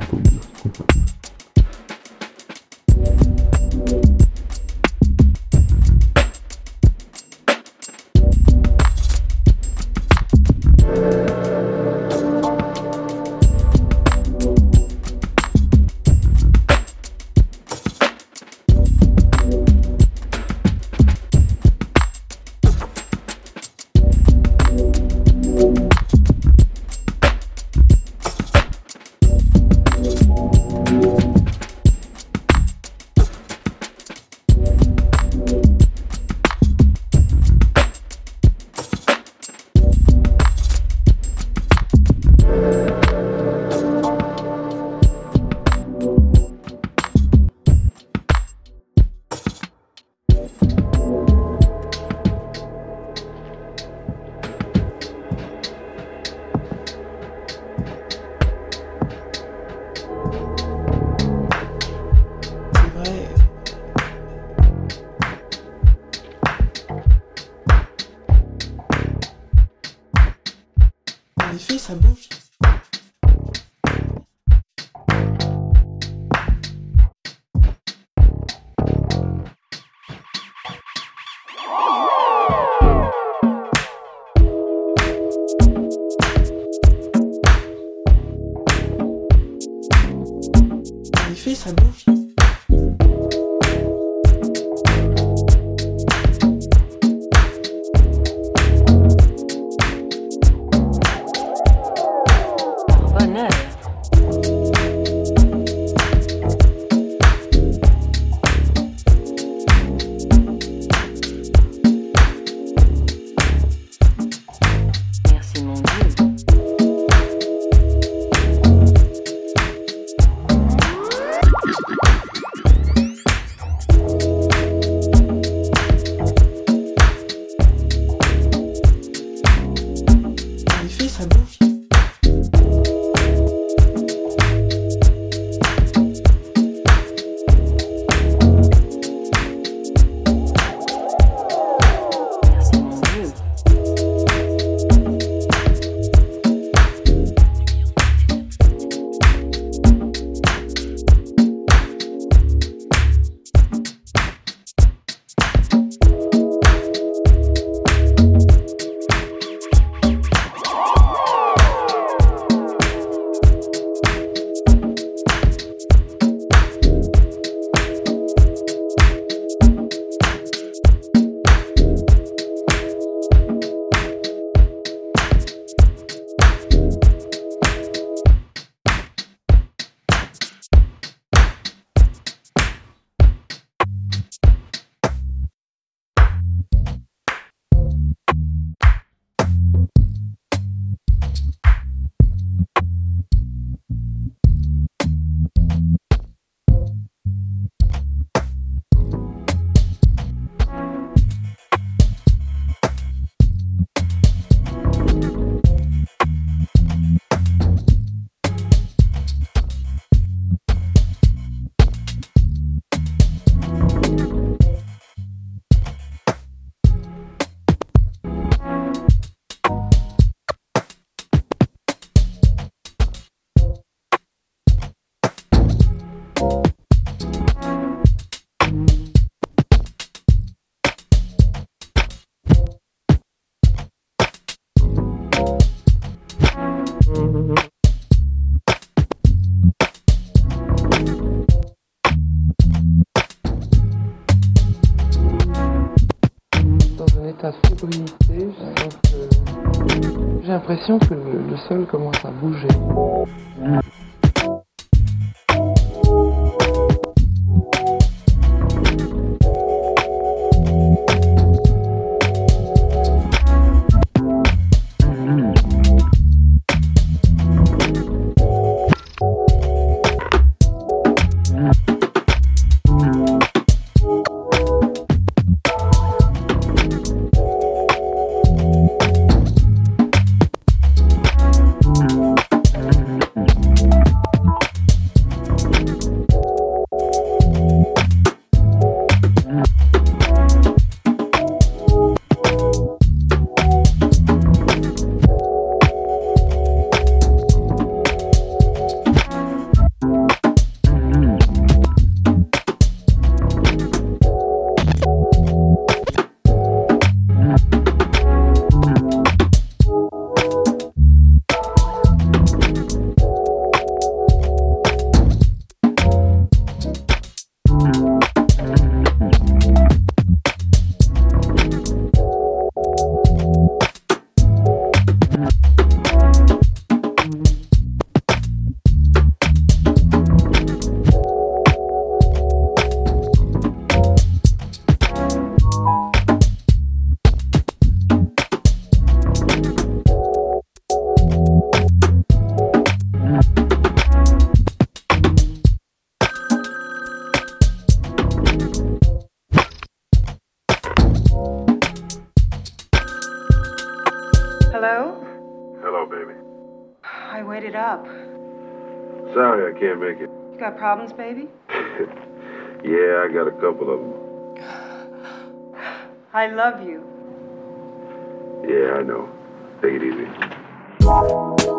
for you. Que le sol commence à bouger. Waited up. Sorry I can't make it. You got problems, baby? Yeah, I got a couple of them. I love you. Yeah, I know. Take it easy.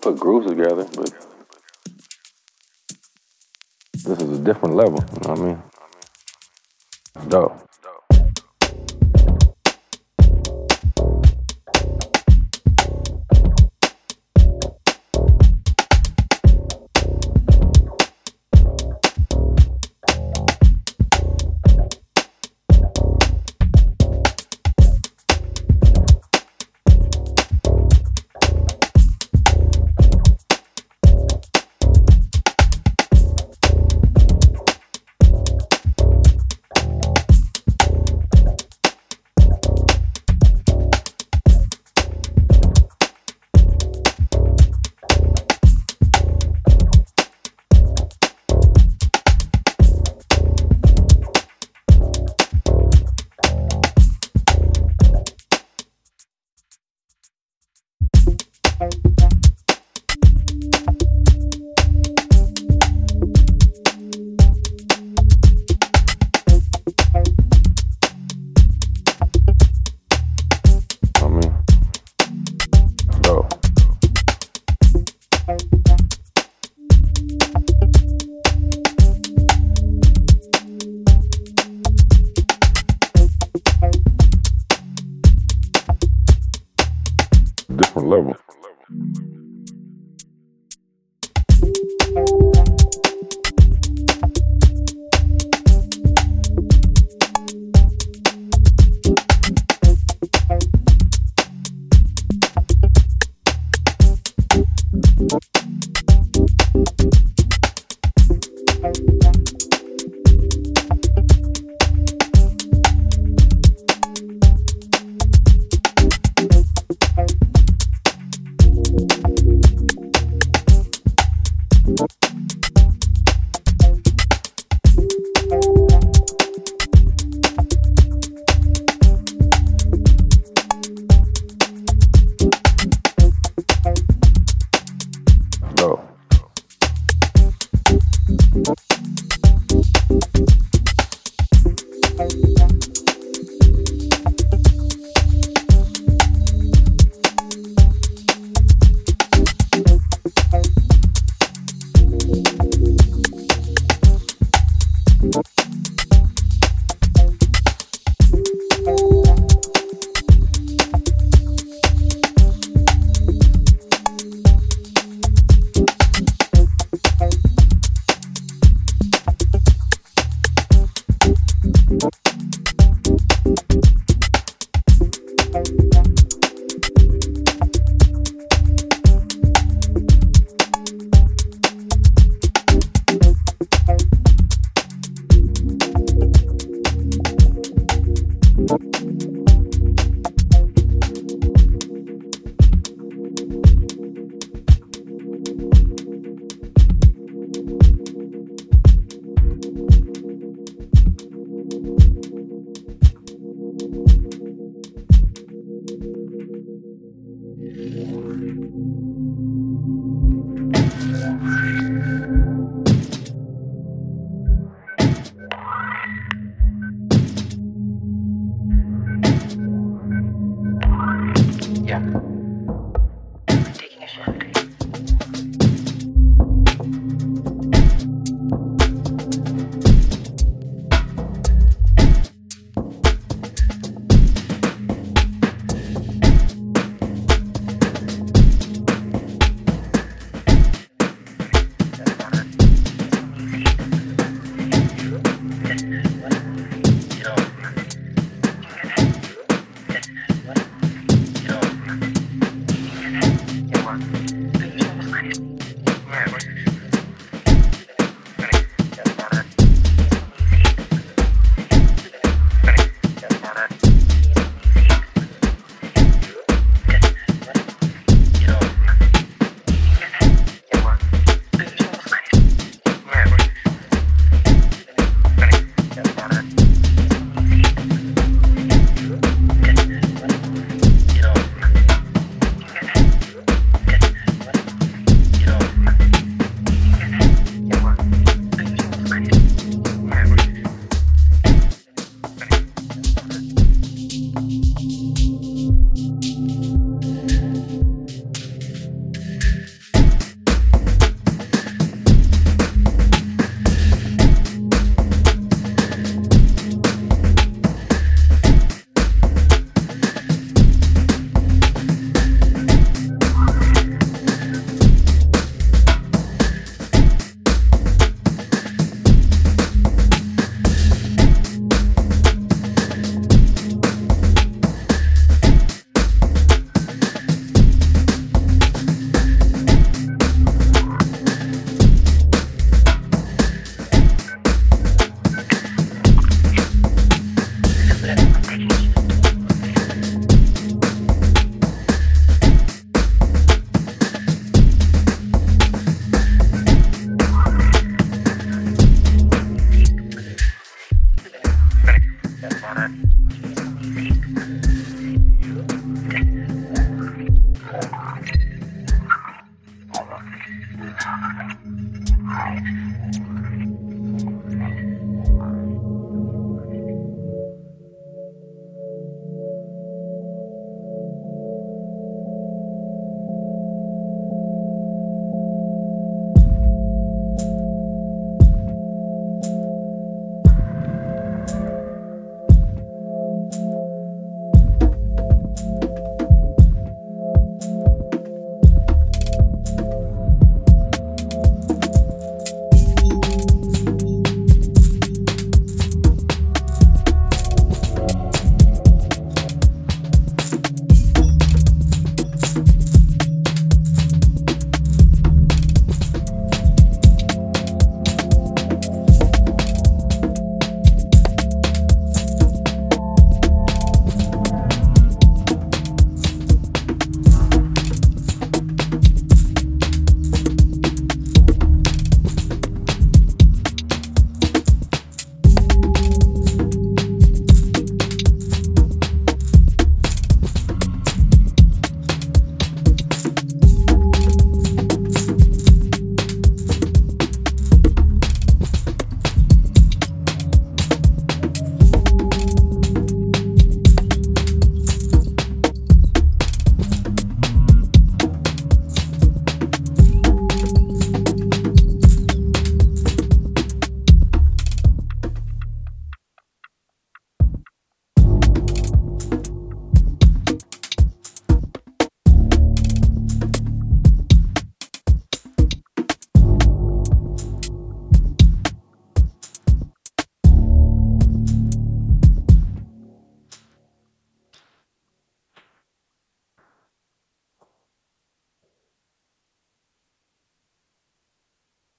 Put grooves together, but this is a different level. You know what I mean? It's dope. Okay.